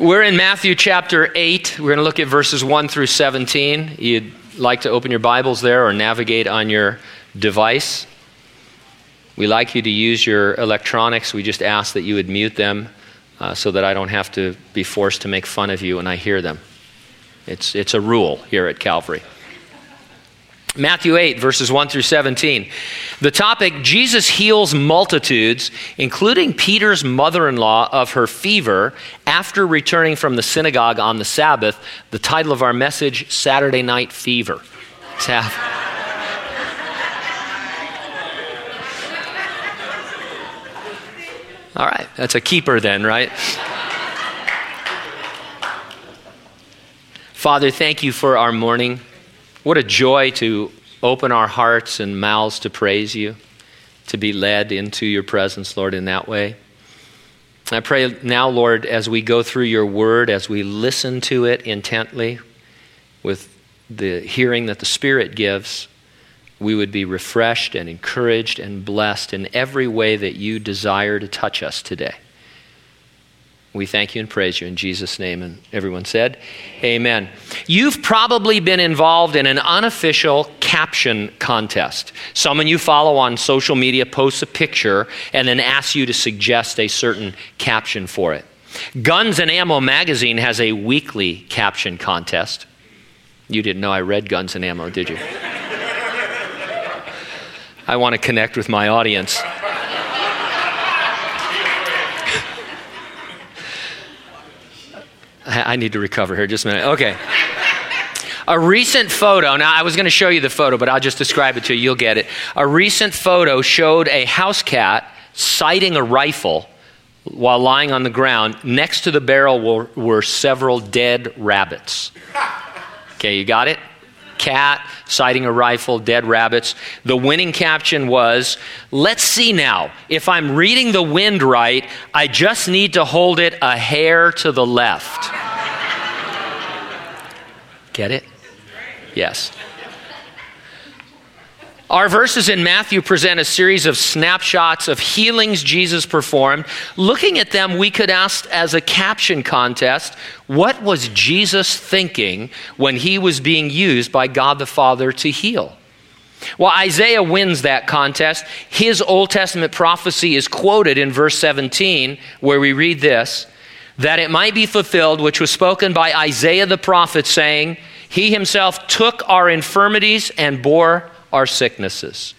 We're in Matthew chapter 8. We're going to look at verses 1 through 17. You'd like to open your Bibles there or navigate on your device. We like you to use your electronics. We just ask that you would mute them uh, so that I don't have to be forced to make fun of you when I hear them. It's, it's a rule here at Calvary. Matthew 8, verses 1 through 17. The topic Jesus heals multitudes, including Peter's mother in law of her fever after returning from the synagogue on the Sabbath. The title of our message Saturday Night Fever. All right, that's a keeper then, right? Father, thank you for our morning. What a joy to open our hearts and mouths to praise you, to be led into your presence, Lord, in that way. I pray now, Lord, as we go through your word, as we listen to it intently with the hearing that the Spirit gives, we would be refreshed and encouraged and blessed in every way that you desire to touch us today. We thank you and praise you in Jesus' name. And everyone said, Amen. You've probably been involved in an unofficial caption contest. Someone you follow on social media posts a picture and then asks you to suggest a certain caption for it. Guns and Ammo magazine has a weekly caption contest. You didn't know I read Guns and Ammo, did you? I want to connect with my audience. I need to recover here just a minute. Okay. A recent photo, now I was going to show you the photo, but I'll just describe it to you, you'll get it. A recent photo showed a house cat sighting a rifle while lying on the ground. Next to the barrel were, were several dead rabbits. Okay, you got it? Cat, sighting a rifle, dead rabbits. The winning caption was, Let's see now. If I'm reading the wind right, I just need to hold it a hair to the left. Get it? Yes. Our verses in Matthew present a series of snapshots of healings Jesus performed. Looking at them, we could ask as a caption contest what was Jesus thinking when he was being used by God the Father to heal? Well, Isaiah wins that contest. His Old Testament prophecy is quoted in verse 17, where we read this that it might be fulfilled, which was spoken by Isaiah the prophet, saying, He himself took our infirmities and bore our sicknesses.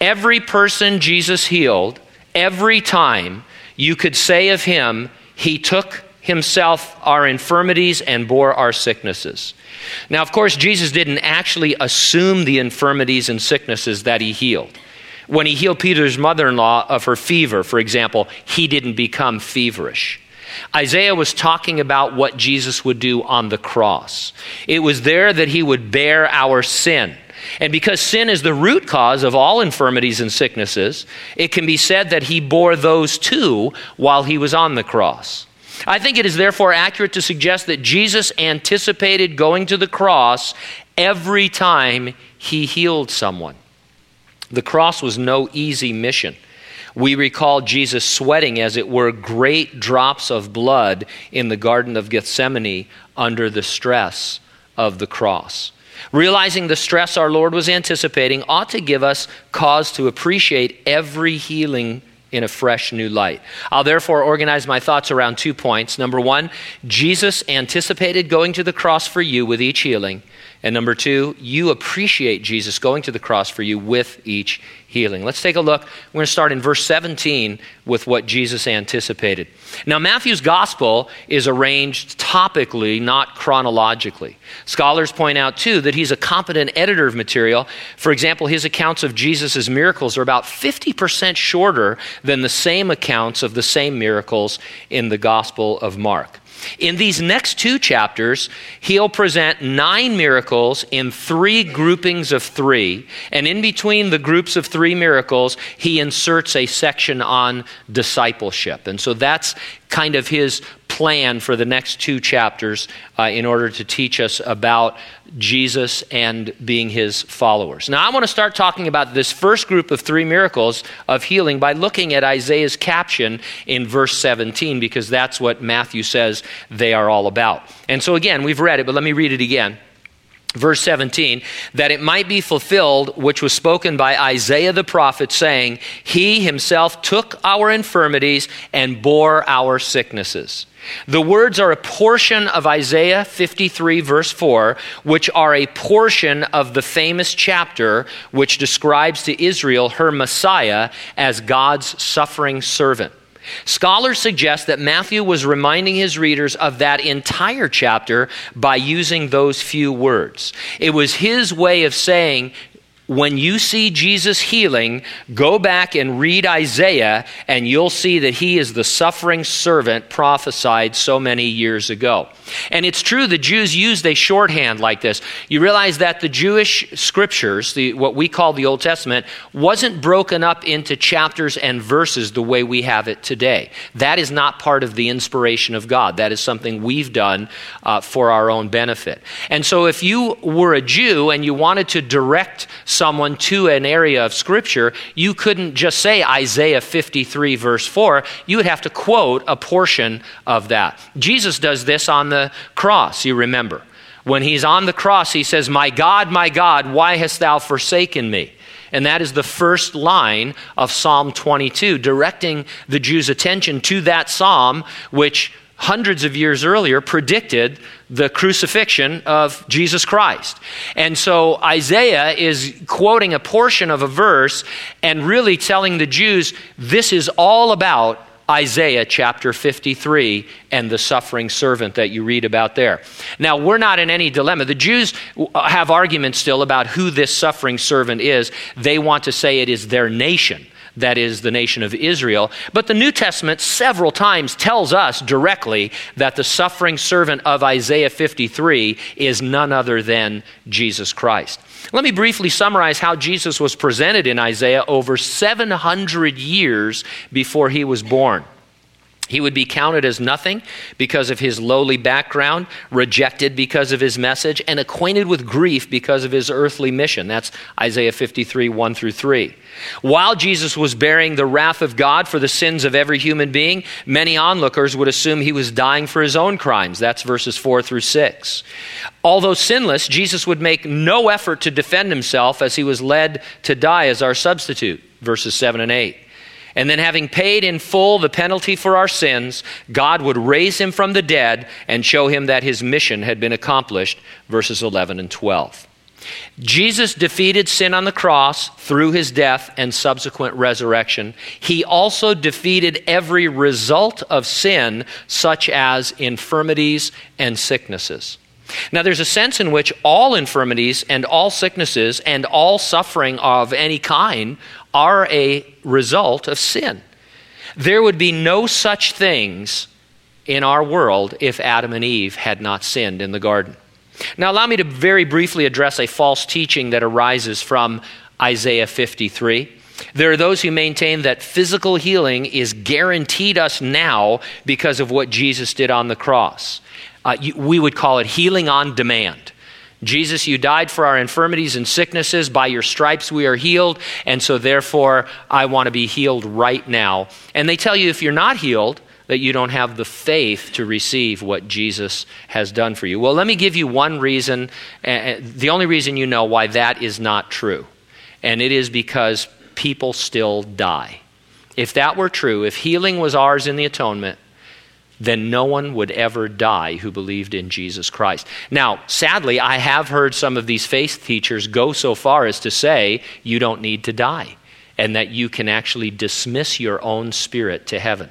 Every person Jesus healed, every time, you could say of him, He took himself our infirmities and bore our sicknesses. Now, of course, Jesus didn't actually assume the infirmities and sicknesses that he healed. When he healed Peter's mother in law of her fever, for example, he didn't become feverish. Isaiah was talking about what Jesus would do on the cross. It was there that he would bear our sin. And because sin is the root cause of all infirmities and sicknesses, it can be said that he bore those too while he was on the cross. I think it is therefore accurate to suggest that Jesus anticipated going to the cross every time he healed someone. The cross was no easy mission. We recall Jesus sweating, as it were, great drops of blood in the Garden of Gethsemane under the stress of the cross. Realizing the stress our Lord was anticipating ought to give us cause to appreciate every healing in a fresh new light. I'll therefore organize my thoughts around two points. Number one, Jesus anticipated going to the cross for you with each healing. And number two, you appreciate Jesus going to the cross for you with each healing. Let's take a look. We're going to start in verse 17 with what Jesus anticipated. Now, Matthew's gospel is arranged topically, not chronologically. Scholars point out, too, that he's a competent editor of material. For example, his accounts of Jesus' miracles are about 50% shorter than the same accounts of the same miracles in the Gospel of Mark. In these next two chapters, he'll present nine miracles in three groupings of three. And in between the groups of three miracles, he inserts a section on discipleship. And so that's kind of his plan for the next two chapters uh, in order to teach us about Jesus and being his followers. Now, I want to start talking about this first group of three miracles of healing by looking at Isaiah's caption in verse 17, because that's what Matthew says they are all about. And so, again, we've read it, but let me read it again verse 17, that it might be fulfilled, which was spoken by Isaiah the prophet, saying, He himself took our infirmities and bore our sicknesses. The words are a portion of Isaiah 53, verse 4, which are a portion of the famous chapter which describes to Israel her Messiah as God's suffering servant. Scholars suggest that Matthew was reminding his readers of that entire chapter by using those few words. It was his way of saying, when you see Jesus healing, go back and read Isaiah, and you'll see that he is the suffering servant prophesied so many years ago. And it's true, the Jews used a shorthand like this. You realize that the Jewish scriptures, the, what we call the Old Testament, wasn't broken up into chapters and verses the way we have it today. That is not part of the inspiration of God. That is something we've done uh, for our own benefit. And so if you were a Jew and you wanted to direct someone to an area of Scripture, you couldn't just say Isaiah 53, verse 4. You would have to quote a portion of that. Jesus does this on the cross, you remember. When he's on the cross, he says, My God, my God, why hast thou forsaken me? And that is the first line of Psalm 22, directing the Jews' attention to that psalm, which hundreds of years earlier predicted the crucifixion of Jesus Christ. And so Isaiah is quoting a portion of a verse and really telling the Jews this is all about Isaiah chapter 53 and the suffering servant that you read about there. Now, we're not in any dilemma. The Jews have arguments still about who this suffering servant is. They want to say it is their nation that is the nation of Israel. But the New Testament several times tells us directly that the suffering servant of Isaiah 53 is none other than Jesus Christ. Let me briefly summarize how Jesus was presented in Isaiah over 700 years before he was born. He would be counted as nothing because of his lowly background, rejected because of his message, and acquainted with grief because of his earthly mission. That's Isaiah 53, 1 through 3. While Jesus was bearing the wrath of God for the sins of every human being, many onlookers would assume he was dying for his own crimes. That's verses 4 through 6. Although sinless, Jesus would make no effort to defend himself as he was led to die as our substitute. Verses 7 and 8. And then, having paid in full the penalty for our sins, God would raise him from the dead and show him that his mission had been accomplished. Verses 11 and 12. Jesus defeated sin on the cross through his death and subsequent resurrection. He also defeated every result of sin, such as infirmities and sicknesses. Now, there's a sense in which all infirmities and all sicknesses and all suffering of any kind are a result of sin. There would be no such things in our world if Adam and Eve had not sinned in the garden. Now, allow me to very briefly address a false teaching that arises from Isaiah 53. There are those who maintain that physical healing is guaranteed us now because of what Jesus did on the cross. Uh, we would call it healing on demand. Jesus, you died for our infirmities and sicknesses. By your stripes we are healed. And so, therefore, I want to be healed right now. And they tell you if you're not healed, that you don't have the faith to receive what Jesus has done for you. Well, let me give you one reason, uh, the only reason you know why that is not true. And it is because people still die. If that were true, if healing was ours in the atonement, then no one would ever die who believed in Jesus Christ. Now, sadly, I have heard some of these faith teachers go so far as to say you don't need to die and that you can actually dismiss your own spirit to heaven,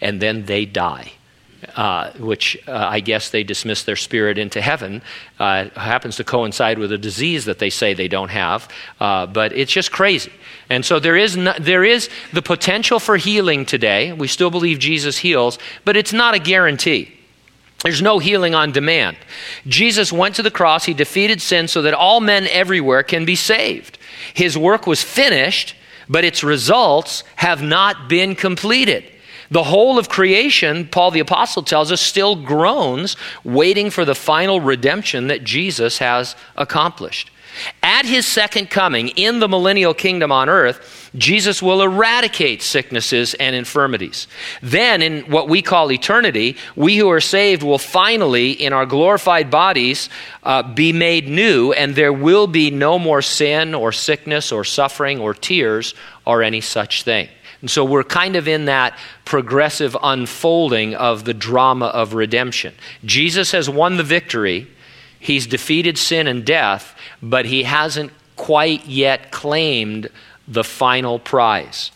and then they die uh, which uh, I guess they dismiss their spirit into heaven, uh, happens to coincide with a disease that they say they don't have. Uh, but it's just crazy. And so there is, no, there is the potential for healing today. We still believe Jesus heals, but it's not a guarantee. There's no healing on demand. Jesus went to the cross, he defeated sin so that all men everywhere can be saved. His work was finished, but its results have not been completed. The whole of creation, Paul the Apostle tells us, still groans, waiting for the final redemption that Jesus has accomplished. At his second coming in the millennial kingdom on earth, Jesus will eradicate sicknesses and infirmities. Then, in what we call eternity, we who are saved will finally, in our glorified bodies, uh, be made new, and there will be no more sin or sickness or suffering or tears or any such thing. And so we're kind of in that progressive unfolding of the drama of redemption. Jesus has won the victory, he's defeated sin and death, but he hasn't quite yet claimed the final prize.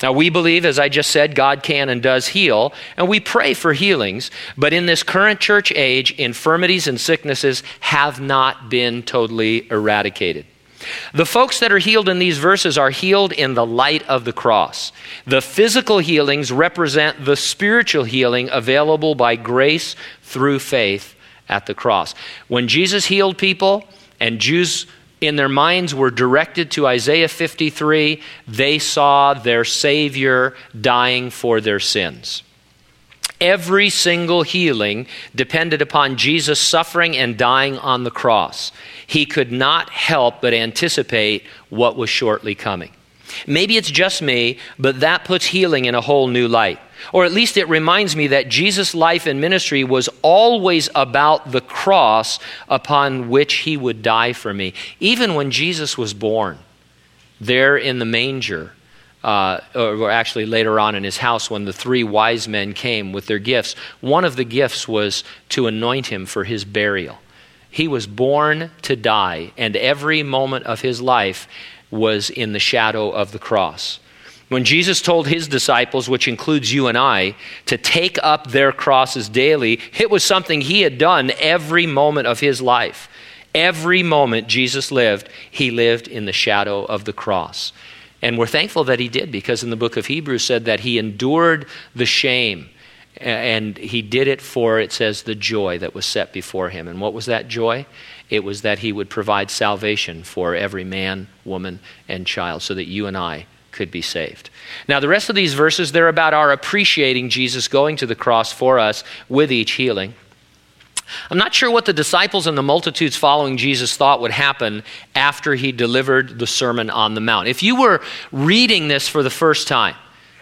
Now, we believe, as I just said, God can and does heal, and we pray for healings, but in this current church age, infirmities and sicknesses have not been totally eradicated. The folks that are healed in these verses are healed in the light of the cross. The physical healings represent the spiritual healing available by grace through faith at the cross. When Jesus healed people and Jews in their minds were directed to Isaiah 53, they saw their Savior dying for their sins. Every single healing depended upon Jesus suffering and dying on the cross. He could not help but anticipate what was shortly coming. Maybe it's just me, but that puts healing in a whole new light. Or at least it reminds me that Jesus' life and ministry was always about the cross upon which he would die for me. Even when Jesus was born, there in the manger, uh, or actually later on in his house when the three wise men came with their gifts. One of the gifts was to anoint him for his burial. He was born to die, and every moment of his life was in the shadow of the cross. When Jesus told his disciples, which includes you and I, to take up their crosses daily, it was something he had done every moment of his life. Every moment Jesus lived, he lived in the shadow of the cross. And we're thankful that he did because in the book of Hebrews said that he endured the shame and he did it for, it says, the joy that was set before him. And what was that joy? It was that he would provide salvation for every man, woman, and child so that you and I could be saved. Now, the rest of these verses, they're about our appreciating Jesus going to the cross for us with each healing. I'm not sure what the disciples and the multitudes following Jesus thought would happen after he delivered the Sermon on the Mount. If you were reading this for the first time,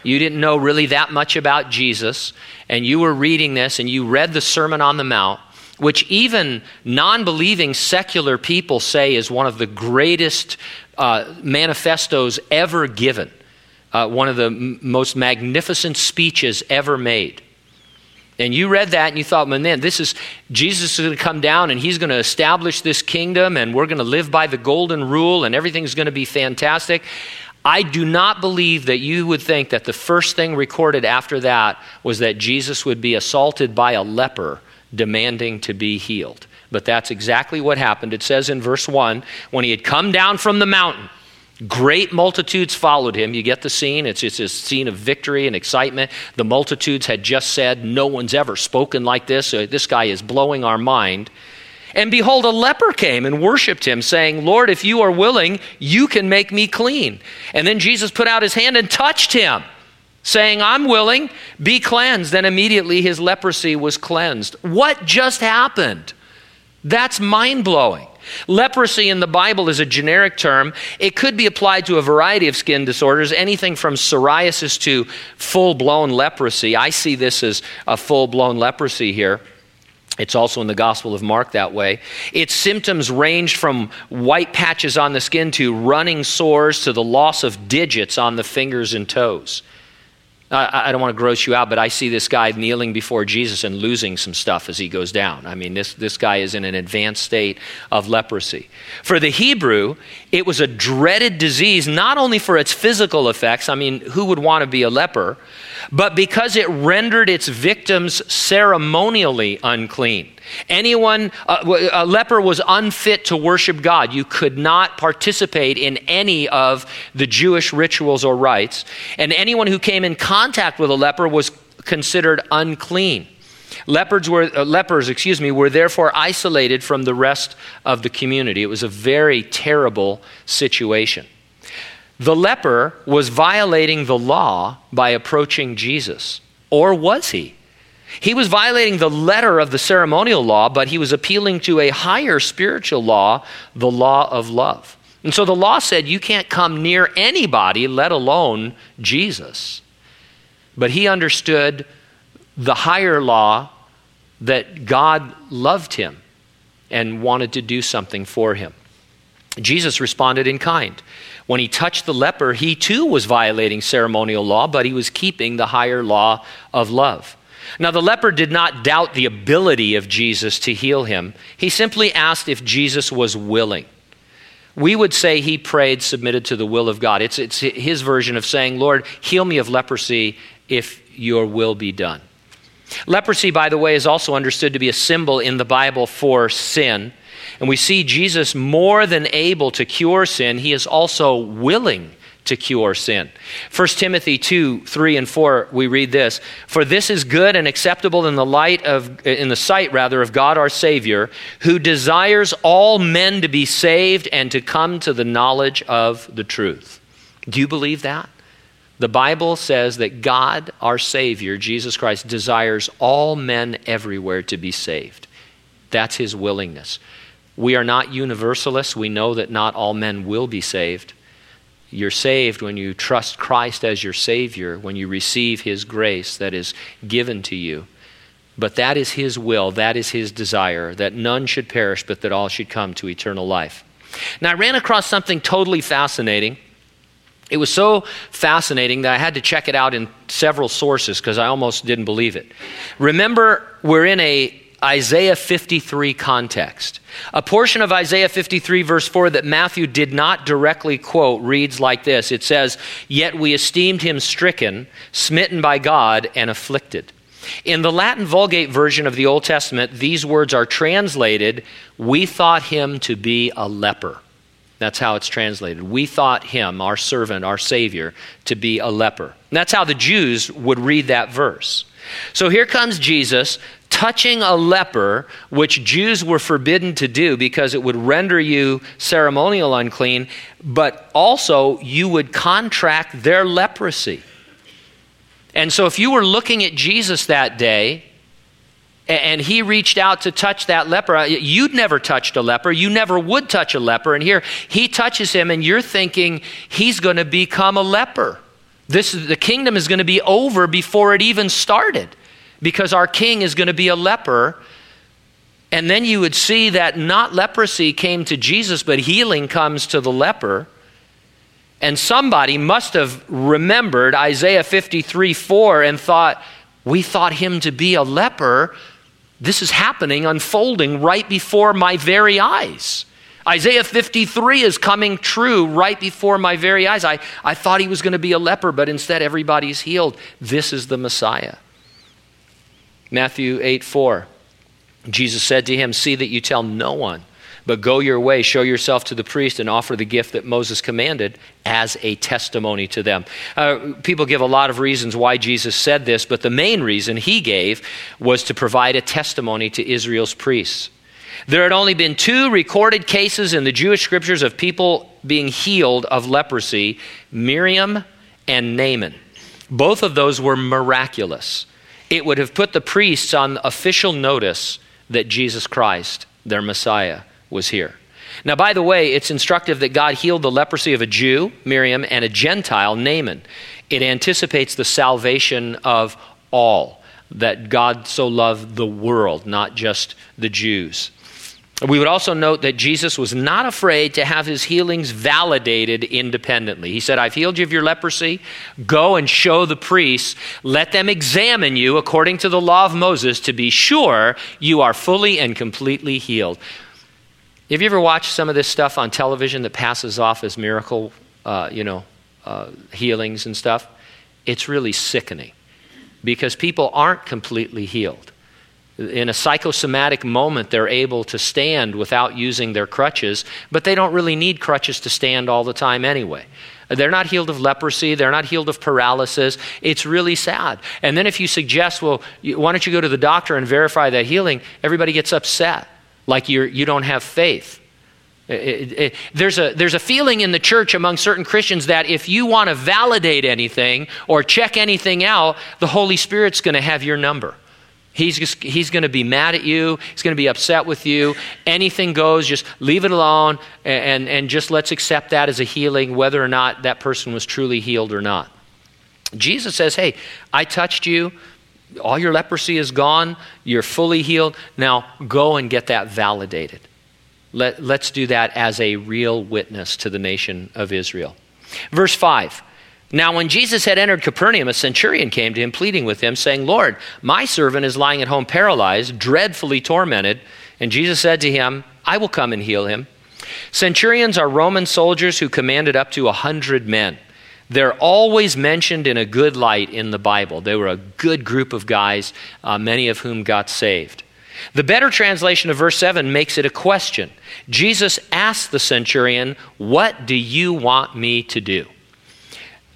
you didn't know really that much about Jesus, and you were reading this and you read the Sermon on the Mount, which even non believing secular people say is one of the greatest uh, manifestos ever given, uh, one of the m- most magnificent speeches ever made. And you read that and you thought, man, this is Jesus is going to come down and he's going to establish this kingdom and we're going to live by the golden rule and everything's going to be fantastic. I do not believe that you would think that the first thing recorded after that was that Jesus would be assaulted by a leper demanding to be healed. But that's exactly what happened. It says in verse 1 when he had come down from the mountain, Great multitudes followed him. You get the scene. It's, it's a scene of victory and excitement. The multitudes had just said, No one's ever spoken like this. Uh, this guy is blowing our mind. And behold, a leper came and worshiped him, saying, Lord, if you are willing, you can make me clean. And then Jesus put out his hand and touched him, saying, I'm willing, be cleansed. And immediately his leprosy was cleansed. What just happened? That's mind blowing. Leprosy in the Bible is a generic term. It could be applied to a variety of skin disorders, anything from psoriasis to full blown leprosy. I see this as a full blown leprosy here. It's also in the Gospel of Mark that way. Its symptoms ranged from white patches on the skin to running sores to the loss of digits on the fingers and toes. I, I don't want to gross you out, but I see this guy kneeling before Jesus and losing some stuff as he goes down. I mean, this, this guy is in an advanced state of leprosy. For the Hebrew, it was a dreaded disease, not only for its physical effects, I mean, who would want to be a leper, but because it rendered its victims ceremonially unclean. Anyone, uh, a leper was unfit to worship God. You could not participate in any of the Jewish rituals or rites. And anyone who came in contact with a leper was considered unclean. Lepers were, uh, lepers, excuse me, were therefore isolated from the rest of the community. It was a very terrible situation. The leper was violating the law by approaching Jesus. or was he? He was violating the letter of the ceremonial law, but he was appealing to a higher spiritual law, the law of love. And so the law said you can't come near anybody, let alone Jesus. But he understood the higher law that God loved him and wanted to do something for him. Jesus responded in kind. When he touched the leper, he too was violating ceremonial law, but he was keeping the higher law of love. Now, the leper did not doubt the ability of Jesus to heal him. He simply asked if Jesus was willing. We would say he prayed, submitted to the will of God. It's, it's his version of saying, Lord, heal me of leprosy if your will be done. Leprosy, by the way, is also understood to be a symbol in the Bible for sin. And we see Jesus more than able to cure sin, he is also willing to cure sin. 1 Timothy 2, 3 and 4, we read this For this is good and acceptable in the light of in the sight rather of God our Savior, who desires all men to be saved and to come to the knowledge of the truth. Do you believe that? The Bible says that God, our Savior, Jesus Christ, desires all men everywhere to be saved. That's his willingness. We are not universalists. We know that not all men will be saved. You're saved when you trust Christ as your Savior, when you receive his grace that is given to you. But that is his will, that is his desire, that none should perish, but that all should come to eternal life. Now, I ran across something totally fascinating it was so fascinating that I had to check it out in several sources because I almost didn't believe it. Remember, we're in a Isaiah 53 context. A portion of Isaiah 53, verse 4, that Matthew did not directly quote reads like this It says, Yet we esteemed him stricken, smitten by God, and afflicted. In the Latin Vulgate version of the Old Testament, these words are translated, We thought him to be a leper. That's how it's translated. We thought him, our servant, our Savior, to be a leper. And that's how the Jews would read that verse. So here comes Jesus touching a leper, which Jews were forbidden to do because it would render you ceremonial unclean, but also you would contract their leprosy. And so if you were looking at Jesus that day, and he reached out to touch that leper. Uh, you'd never touched a leper. You never would touch a leper. And here he touches him, and you're thinking he's going to become a leper. This, the kingdom is going to be over before it even started because our king is going to be a leper. And then you would see that not leprosy came to Jesus, but healing comes to the leper. And somebody must have remembered Isaiah 53 4 and thought, we thought him to be a leper this is happening, unfolding right before my very eyes. Isaiah 53 is coming true right before my very eyes. I, I thought he was going to be a leper, but instead everybody's healed. This is the Messiah. Matthew 8 4. Jesus said to him, See that you tell no one but go your way, show yourself to the priest, and offer the gift that Moses commanded as a testimony to them. Uh, people give a lot of reasons why Jesus said this, but the main reason he gave was to provide a testimony to Israel's priests. There had only been two recorded cases in the Jewish scriptures of people being healed of leprosy Miriam and Naaman. Both of those were miraculous. It would have put the priests on official notice that Jesus Christ, their Messiah, was here. Now, by the way, it's instructive that God healed the leprosy of a Jew, Miriam, and a Gentile, Naaman. It anticipates the salvation of all, that God so loved the world, not just the Jews. We would also note that Jesus was not afraid to have his healings validated independently. He said, I've healed you of your leprosy. Go and show the priests. Let them examine you according to the law of Moses to be sure you are fully and completely healed. Have you ever watched some of this stuff on television that passes off as miracle, uh, you know, uh, healings and stuff? It's really sickening because people aren't completely healed. In a psychosomatic moment, they're able to stand without using their crutches, but they don't really need crutches to stand all the time anyway. They're not healed of leprosy. They're not healed of paralysis. It's really sad. And then if you suggest, well, why don't you go to the doctor and verify that healing, everybody gets upset like you're, you don't have faith. It, it, there's, a, there's a feeling in the church among certain Christians that if you want to validate anything or check anything out, the Holy Spirit's going to have your number. He's, he's going to be mad at you. He's going to be upset with you. Anything goes, just leave it alone and, and, and just let's accept that as a healing, whether or not that person was truly healed or not. Jesus says, Hey, I touched you. All your leprosy is gone. You're fully healed. Now go and get that validated. Let, let's do that as a real witness to the nation of Israel. Verse 5 Now, when Jesus had entered Capernaum, a centurion came to him, pleading with him, saying, Lord, my servant is lying at home paralyzed, dreadfully tormented. And Jesus said to him, I will come and heal him. Centurions are Roman soldiers who commanded up to a hundred men. They're always mentioned in a good light in the Bible. They were a good group of guys, uh, many of whom got saved. The better translation of verse 7 makes it a question. Jesus asked the centurion, What do you want me to do?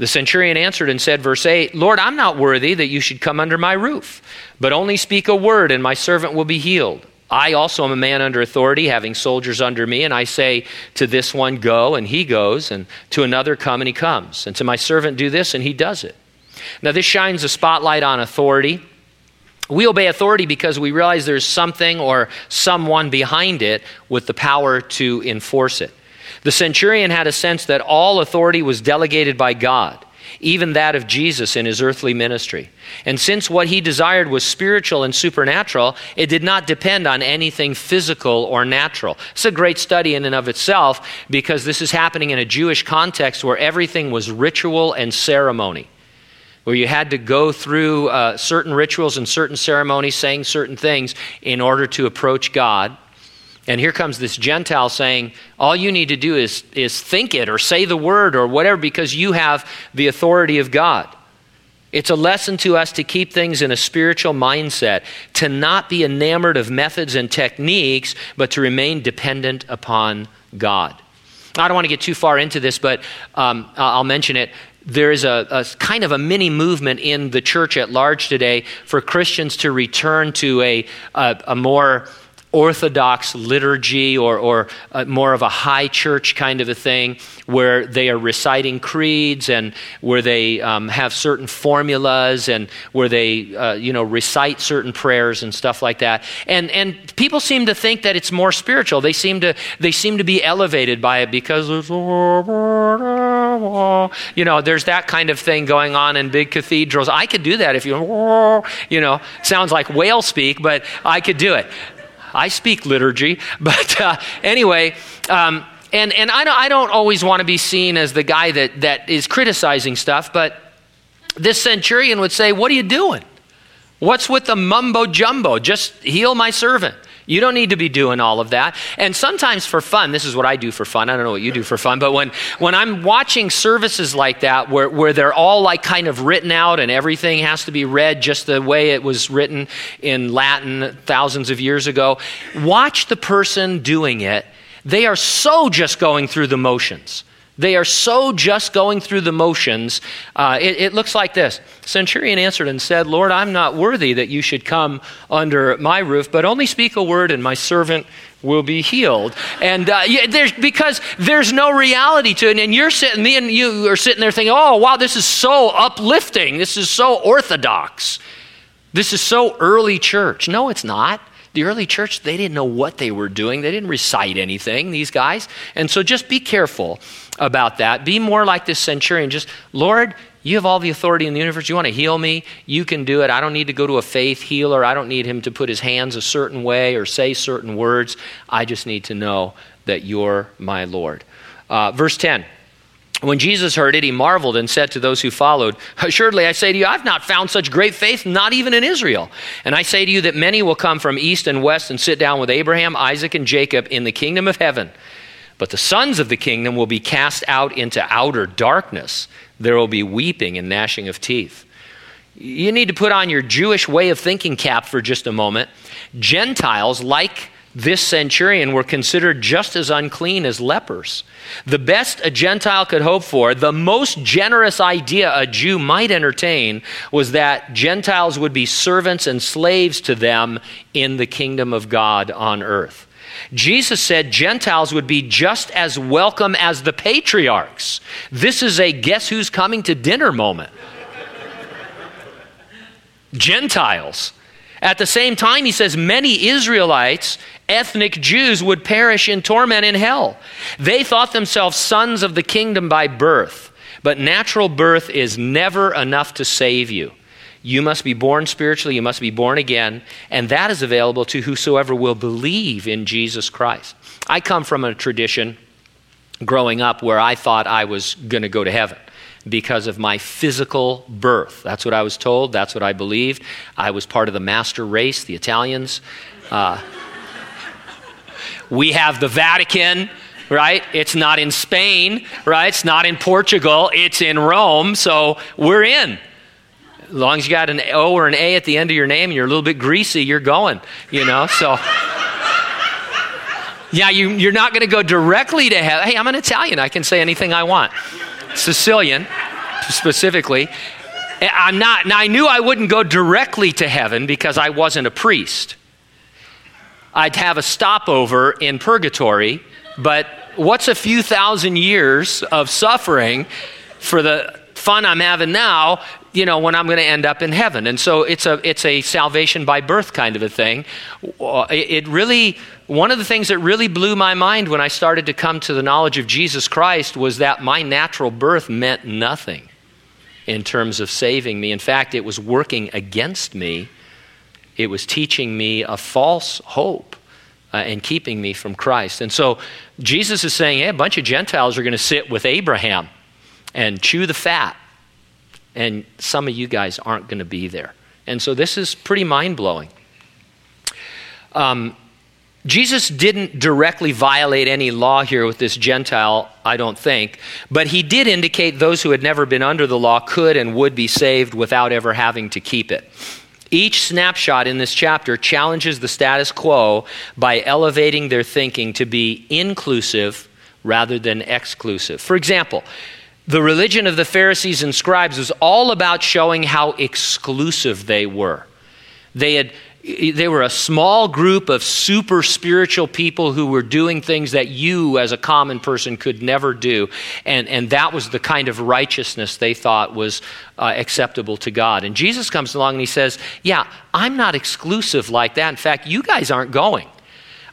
The centurion answered and said, verse 8, Lord, I'm not worthy that you should come under my roof, but only speak a word, and my servant will be healed. I also am a man under authority, having soldiers under me, and I say to this one, Go, and he goes, and to another, Come, and he comes, and to my servant, Do this, and he does it. Now, this shines a spotlight on authority. We obey authority because we realize there's something or someone behind it with the power to enforce it. The centurion had a sense that all authority was delegated by God, even that of Jesus in his earthly ministry. And since what he desired was spiritual and supernatural, it did not depend on anything physical or natural. It's a great study in and of itself because this is happening in a Jewish context where everything was ritual and ceremony where you had to go through uh, certain rituals and certain ceremonies, saying certain things in order to approach God. And here comes this Gentile saying, All you need to do is, is think it or say the word or whatever because you have the authority of God. It's a lesson to us to keep things in a spiritual mindset, to not be enamored of methods and techniques, but to remain dependent upon God. I don't want to get too far into this, but um, I'll mention it there is a, a, kind of a mini movement in the church at large today for Christians to return to a, a, a more orthodox liturgy or, or more of a high church kind of a thing where they are reciting creeds and where they um, have certain formulas and where they uh, you know recite certain prayers and stuff like that. And and people seem to think that it's more spiritual. They seem to they seem to be elevated by it because you know there's that kind of thing going on in big cathedrals. I could do that if you you know sounds like whale speak but i could do it I speak liturgy, but uh, anyway, um, and, and I, don't, I don't always want to be seen as the guy that, that is criticizing stuff, but this centurion would say, What are you doing? What's with the mumbo jumbo? Just heal my servant. You don't need to be doing all of that. And sometimes for fun, this is what I do for fun. I don't know what you do for fun, but when, when I'm watching services like that where, where they're all like kind of written out and everything has to be read just the way it was written in Latin thousands of years ago, watch the person doing it. They are so just going through the motions. They are so just going through the motions. Uh, it, it, looks like this Centurion answered and said, Lord, I'm not worthy that you should come under my roof, but only speak a word, and my servant will be healed. And uh, yeah, there's, because there's no reality to it. And you're sitting, me and you are sitting there thinking, oh, wow, this is so uplifting. This is so orthodox. This is so early church. No, it's not. The early church, they didn't know what they were doing. They didn't recite anything, these guys. And so just be careful about that. Be more like this centurion. Just, Lord, you have all the authority in the universe. You want to heal me? You can do it. I don't need to go to a faith healer. I don't need him to put his hands a certain way or say certain words. I just need to know that you're my Lord. Uh, verse 10. When Jesus heard it, he marveled and said to those who followed, Assuredly, I say to you, I've not found such great faith, not even in Israel. And I say to you that many will come from east and west and sit down with Abraham, Isaac, and Jacob in the kingdom of heaven. But the sons of the kingdom will be cast out into outer darkness. There will be weeping and gnashing of teeth. You need to put on your Jewish way of thinking cap for just a moment. Gentiles, like this centurion were considered just as unclean as lepers. The best a Gentile could hope for, the most generous idea a Jew might entertain, was that Gentiles would be servants and slaves to them in the kingdom of God on earth. Jesus said Gentiles would be just as welcome as the patriarchs. This is a guess who's coming to dinner moment. Gentiles. At the same time, he says many Israelites, ethnic Jews, would perish in torment in hell. They thought themselves sons of the kingdom by birth, but natural birth is never enough to save you. You must be born spiritually, you must be born again, and that is available to whosoever will believe in Jesus Christ. I come from a tradition growing up where I thought I was going to go to heaven because of my physical birth. That's what I was told. That's what I believed. I was part of the master race, the Italians. Uh, we have the Vatican, right? It's not in Spain, right? It's not in Portugal. It's in Rome. So we're in. As long as you got an O or an A at the end of your name and you're a little bit greasy, you're going, you know? So. Yeah, you, you're not going to go directly to heaven. Hey, I'm an Italian. I can say anything I want. Sicilian, specifically. I'm not, now I knew I wouldn't go directly to heaven because I wasn't a priest. I'd have a stopover in purgatory, but what's a few thousand years of suffering for the fun I'm having now, you know, when I'm going to end up in heaven? And so it's a, it's a salvation by birth kind of a thing. It really one of the things that really blew my mind when I started to come to the knowledge of Jesus Christ was that my natural birth meant nothing in terms of saving me. In fact, it was working against me, it was teaching me a false hope. Uh, and keeping me from Christ. And so Jesus is saying, hey, a bunch of Gentiles are going to sit with Abraham and chew the fat. And some of you guys aren't going to be there. And so this is pretty mind blowing. Um, Jesus didn't directly violate any law here with this Gentile, I don't think, but he did indicate those who had never been under the law could and would be saved without ever having to keep it. Each snapshot in this chapter challenges the status quo by elevating their thinking to be inclusive rather than exclusive. For example, the religion of the Pharisees and scribes was all about showing how exclusive they were. They had they were a small group of super spiritual people who were doing things that you as a common person could never do. And, and that was the kind of righteousness they thought was uh, acceptable to god. And jesus comes along and he says yeah i'm not exclusive like that. In fact you guys aren't going.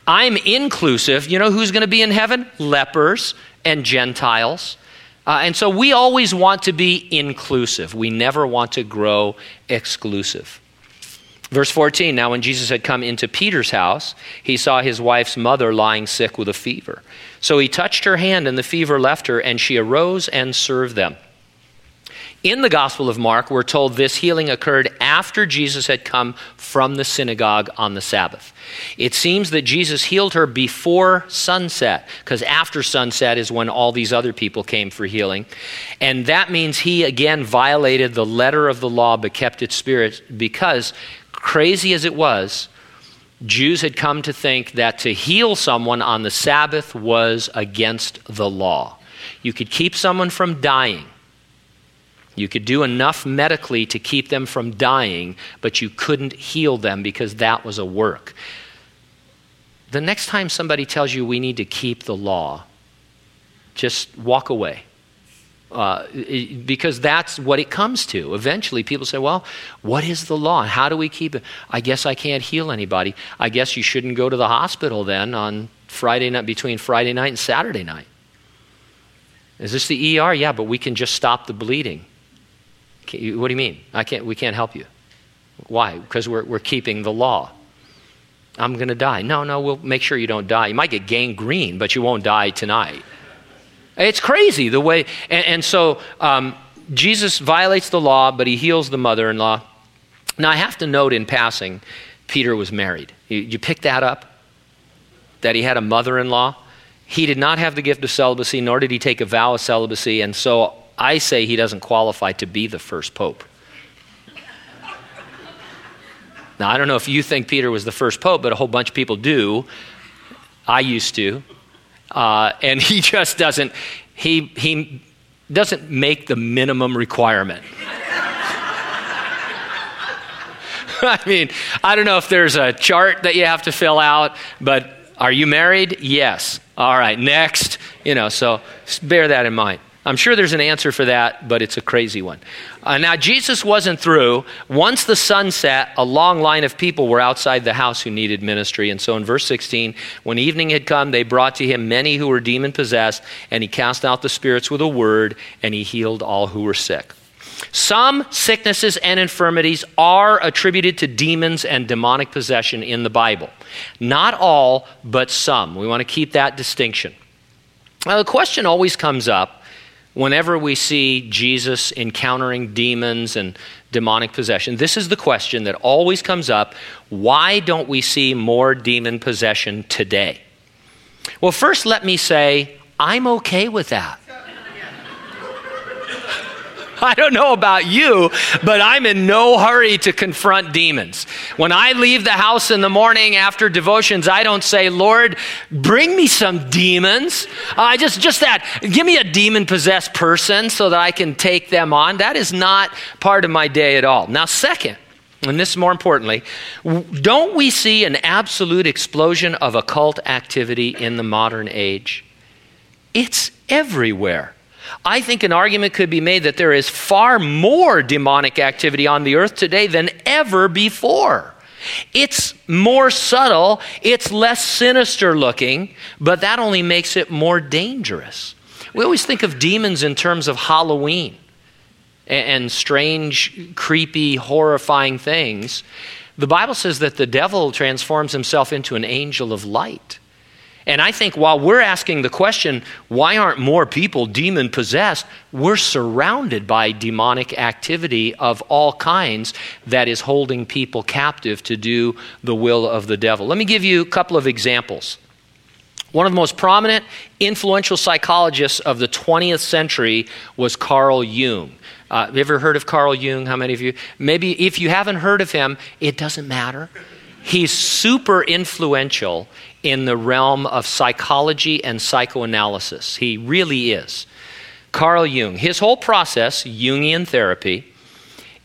I'm inclusive. You know who's going to be in heaven? Lepers and gentiles uh, and so we always want to be inclusive we never want to grow exclusive Verse 14 Now, when Jesus had come into Peter's house, he saw his wife's mother lying sick with a fever. So he touched her hand, and the fever left her, and she arose and served them. In the Gospel of Mark, we're told this healing occurred after Jesus had come from the synagogue on the Sabbath. It seems that Jesus healed her before sunset, because after sunset is when all these other people came for healing. And that means he again violated the letter of the law but kept its spirit, because crazy as it was, Jews had come to think that to heal someone on the Sabbath was against the law. You could keep someone from dying. You could do enough medically to keep them from dying, but you couldn't heal them because that was a work. The next time somebody tells you we need to keep the law, just walk away. Uh, because that's what it comes to. Eventually, people say, Well, what is the law? How do we keep it? I guess I can't heal anybody. I guess you shouldn't go to the hospital then on Friday night, between Friday night and Saturday night. Is this the ER? Yeah, but we can just stop the bleeding. What do you mean? I can't, we can't help you. Why? Because we're, we're keeping the law. I'm going to die. No, no, we'll make sure you don't die. You might get gangrene, but you won't die tonight. It's crazy the way, and, and so um, Jesus violates the law, but he heals the mother in law. Now, I have to note in passing, Peter was married. You, you pick that up? That he had a mother in law? He did not have the gift of celibacy, nor did he take a vow of celibacy, and so I say he doesn't qualify to be the first pope. Now, I don't know if you think Peter was the first pope, but a whole bunch of people do. I used to. Uh, and he just doesn't, he, he doesn't make the minimum requirement. I mean, I don't know if there's a chart that you have to fill out, but are you married? Yes. All right, next. You know, so bear that in mind. I'm sure there's an answer for that, but it's a crazy one. Uh, now, Jesus wasn't through. Once the sun set, a long line of people were outside the house who needed ministry. And so in verse 16, when evening had come, they brought to him many who were demon possessed, and he cast out the spirits with a word, and he healed all who were sick. Some sicknesses and infirmities are attributed to demons and demonic possession in the Bible. Not all, but some. We want to keep that distinction. Now, the question always comes up whenever we see Jesus encountering demons and demonic possession, this is the question that always comes up why don't we see more demon possession today? Well, first, let me say, I'm okay with that. I don't know about you, but I'm in no hurry to confront demons. When I leave the house in the morning after devotions, I don't say, Lord, bring me some demons. I uh, just, just that, give me a demon possessed person so that I can take them on. That is not part of my day at all. Now, second, and this more importantly, don't we see an absolute explosion of occult activity in the modern age? It's everywhere. I think an argument could be made that there is far more demonic activity on the earth today than ever before. It's more subtle, it's less sinister looking, but that only makes it more dangerous. We always think of demons in terms of Halloween and strange, creepy, horrifying things. The Bible says that the devil transforms himself into an angel of light. And I think while we're asking the question, why aren't more people demon possessed? We're surrounded by demonic activity of all kinds that is holding people captive to do the will of the devil. Let me give you a couple of examples. One of the most prominent, influential psychologists of the 20th century was Carl Jung. Uh, have you ever heard of Carl Jung? How many of you? Maybe if you haven't heard of him, it doesn't matter. He's super influential in the realm of psychology and psychoanalysis. He really is. Carl Jung, his whole process, Jungian therapy,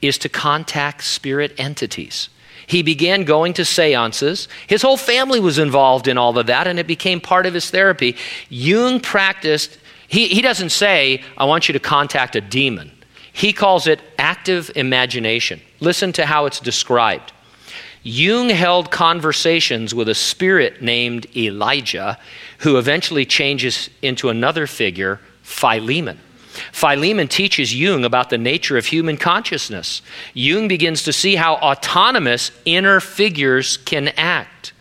is to contact spirit entities. He began going to seances. His whole family was involved in all of that, and it became part of his therapy. Jung practiced, he, he doesn't say, I want you to contact a demon. He calls it active imagination. Listen to how it's described. Jung held conversations with a spirit named Elijah, who eventually changes into another figure, Philemon. Philemon teaches Jung about the nature of human consciousness. Jung begins to see how autonomous inner figures can act.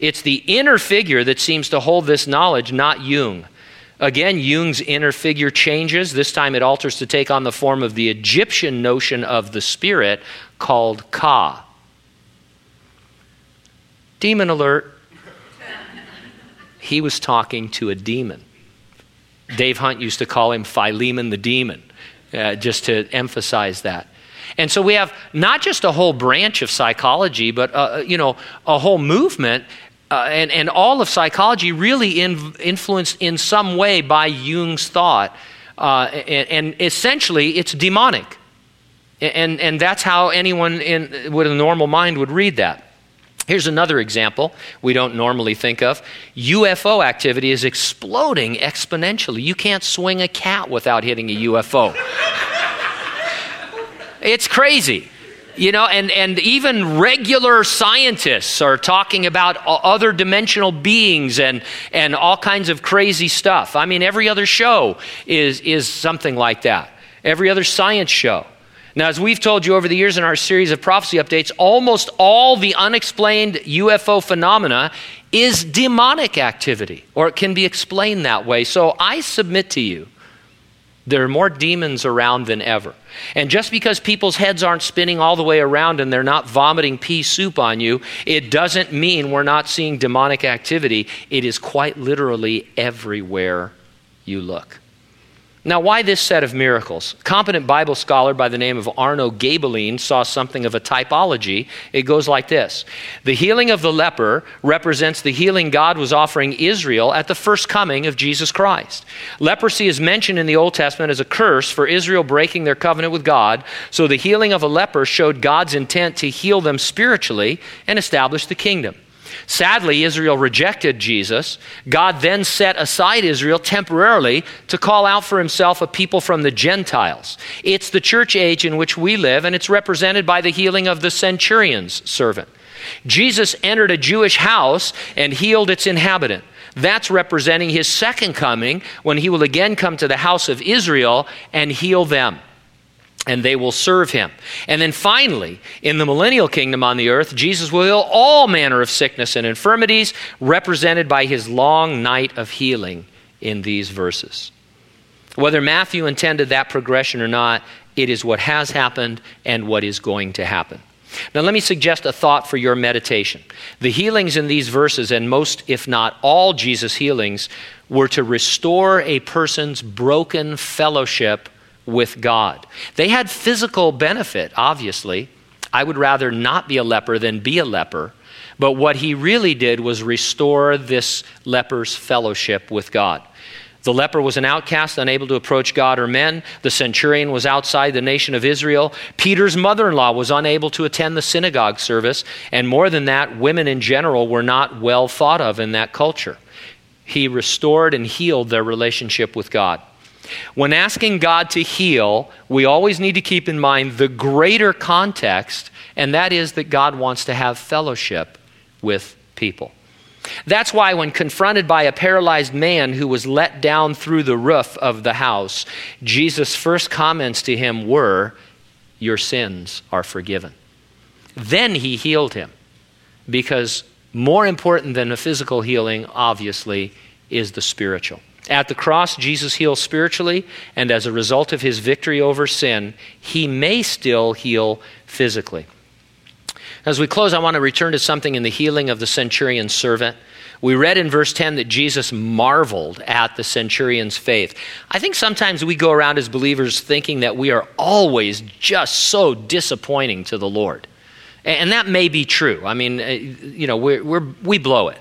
It's the inner figure that seems to hold this knowledge, not Jung. Again, Jung's inner figure changes. This time it alters to take on the form of the Egyptian notion of the spirit called Ka. Demon alert. He was talking to a demon. Dave Hunt used to call him Philemon the demon, uh, just to emphasize that. And so we have not just a whole branch of psychology, but uh, uh you know a whole movement, uh, and and all of psychology really in, influenced in some way by Jung's thought, uh, and, and, essentially it's demonic, and and that's how anyone in with a normal mind would read that. Here's another example we don't normally think of. UFO activity is exploding exponentially. You can't swing a cat without hitting a UFO. it's crazy. You know, and, and even regular scientists are talking about other dimensional beings and, and all kinds of crazy stuff. I mean, every other show is, is something like that. Every other science show. Now, as we've told you over the years in our series of prophecy updates, almost all the unexplained UFO phenomena is demonic activity, or it can be explained that way. So I submit to you, there are more demons around than ever. And just because people's heads aren't spinning all the way around and they're not vomiting pea soup on you, it doesn't mean we're not seeing demonic activity. It is quite literally everywhere you look. Now, why this set of miracles? Competent Bible scholar by the name of Arno Gaebelein saw something of a typology. It goes like this The healing of the leper represents the healing God was offering Israel at the first coming of Jesus Christ. Leprosy is mentioned in the Old Testament as a curse for Israel breaking their covenant with God, so the healing of a leper showed God's intent to heal them spiritually and establish the kingdom. Sadly, Israel rejected Jesus. God then set aside Israel temporarily to call out for himself a people from the Gentiles. It's the church age in which we live, and it's represented by the healing of the centurion's servant. Jesus entered a Jewish house and healed its inhabitant. That's representing his second coming when he will again come to the house of Israel and heal them and they will serve him. And then finally, in the millennial kingdom on the earth, Jesus will heal all manner of sickness and infirmities, represented by his long night of healing in these verses. Whether Matthew intended that progression or not, it is what has happened and what is going to happen. Now, let me suggest a thought for your meditation. The healings in these verses, and most, if not all, Jesus' healings, were to restore a person's broken fellowship with God. They had physical benefit, obviously. I would rather not be a leper than be a leper. But what he really did was restore this leper's fellowship with God. The leper was an outcast, unable to approach God or men. The centurion was outside the nation of Israel. Peter's mother in law was unable to attend the synagogue service. And more than that, women in general were not well thought of in that culture. He restored and healed their relationship with God. When asking God to heal, we always need to keep in mind the greater context, and that is that God wants to have fellowship with people. That's why, when confronted by a paralyzed man who was let down through the roof of the house, Jesus' first comments to him were, Your sins are forgiven. Then he healed him, because more important than the physical healing, obviously, is the spiritual. At the cross, Jesus heals spiritually, and as a result of his victory over sin, he may still heal physically. As we close, I want to return to something in the healing of the centurion's servant. We read in verse 10 that Jesus marveled at the centurion's faith. I think sometimes we go around as believers thinking that we are always just so disappointing to the Lord. And that may be true. I mean, uh, you know, we're, we blow it.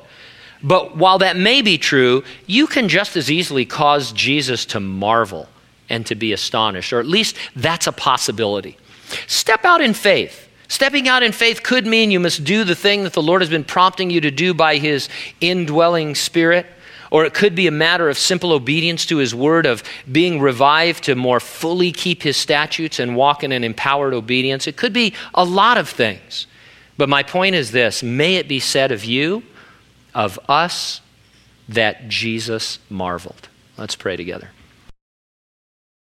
But while that may be true, you can just as easily cause Jesus to marvel and to be astonished, or at least that's a possibility. Step out in faith. Stepping out in faith could mean you must do the thing that the Lord has been prompting you to do by His indwelling Spirit. Or it could be a matter of simple obedience to His word, of being revived to more fully keep His statutes and walk in an empowered obedience. It could be a lot of things. But my point is this may it be said of you of us that Jesus marveled. Let's pray together.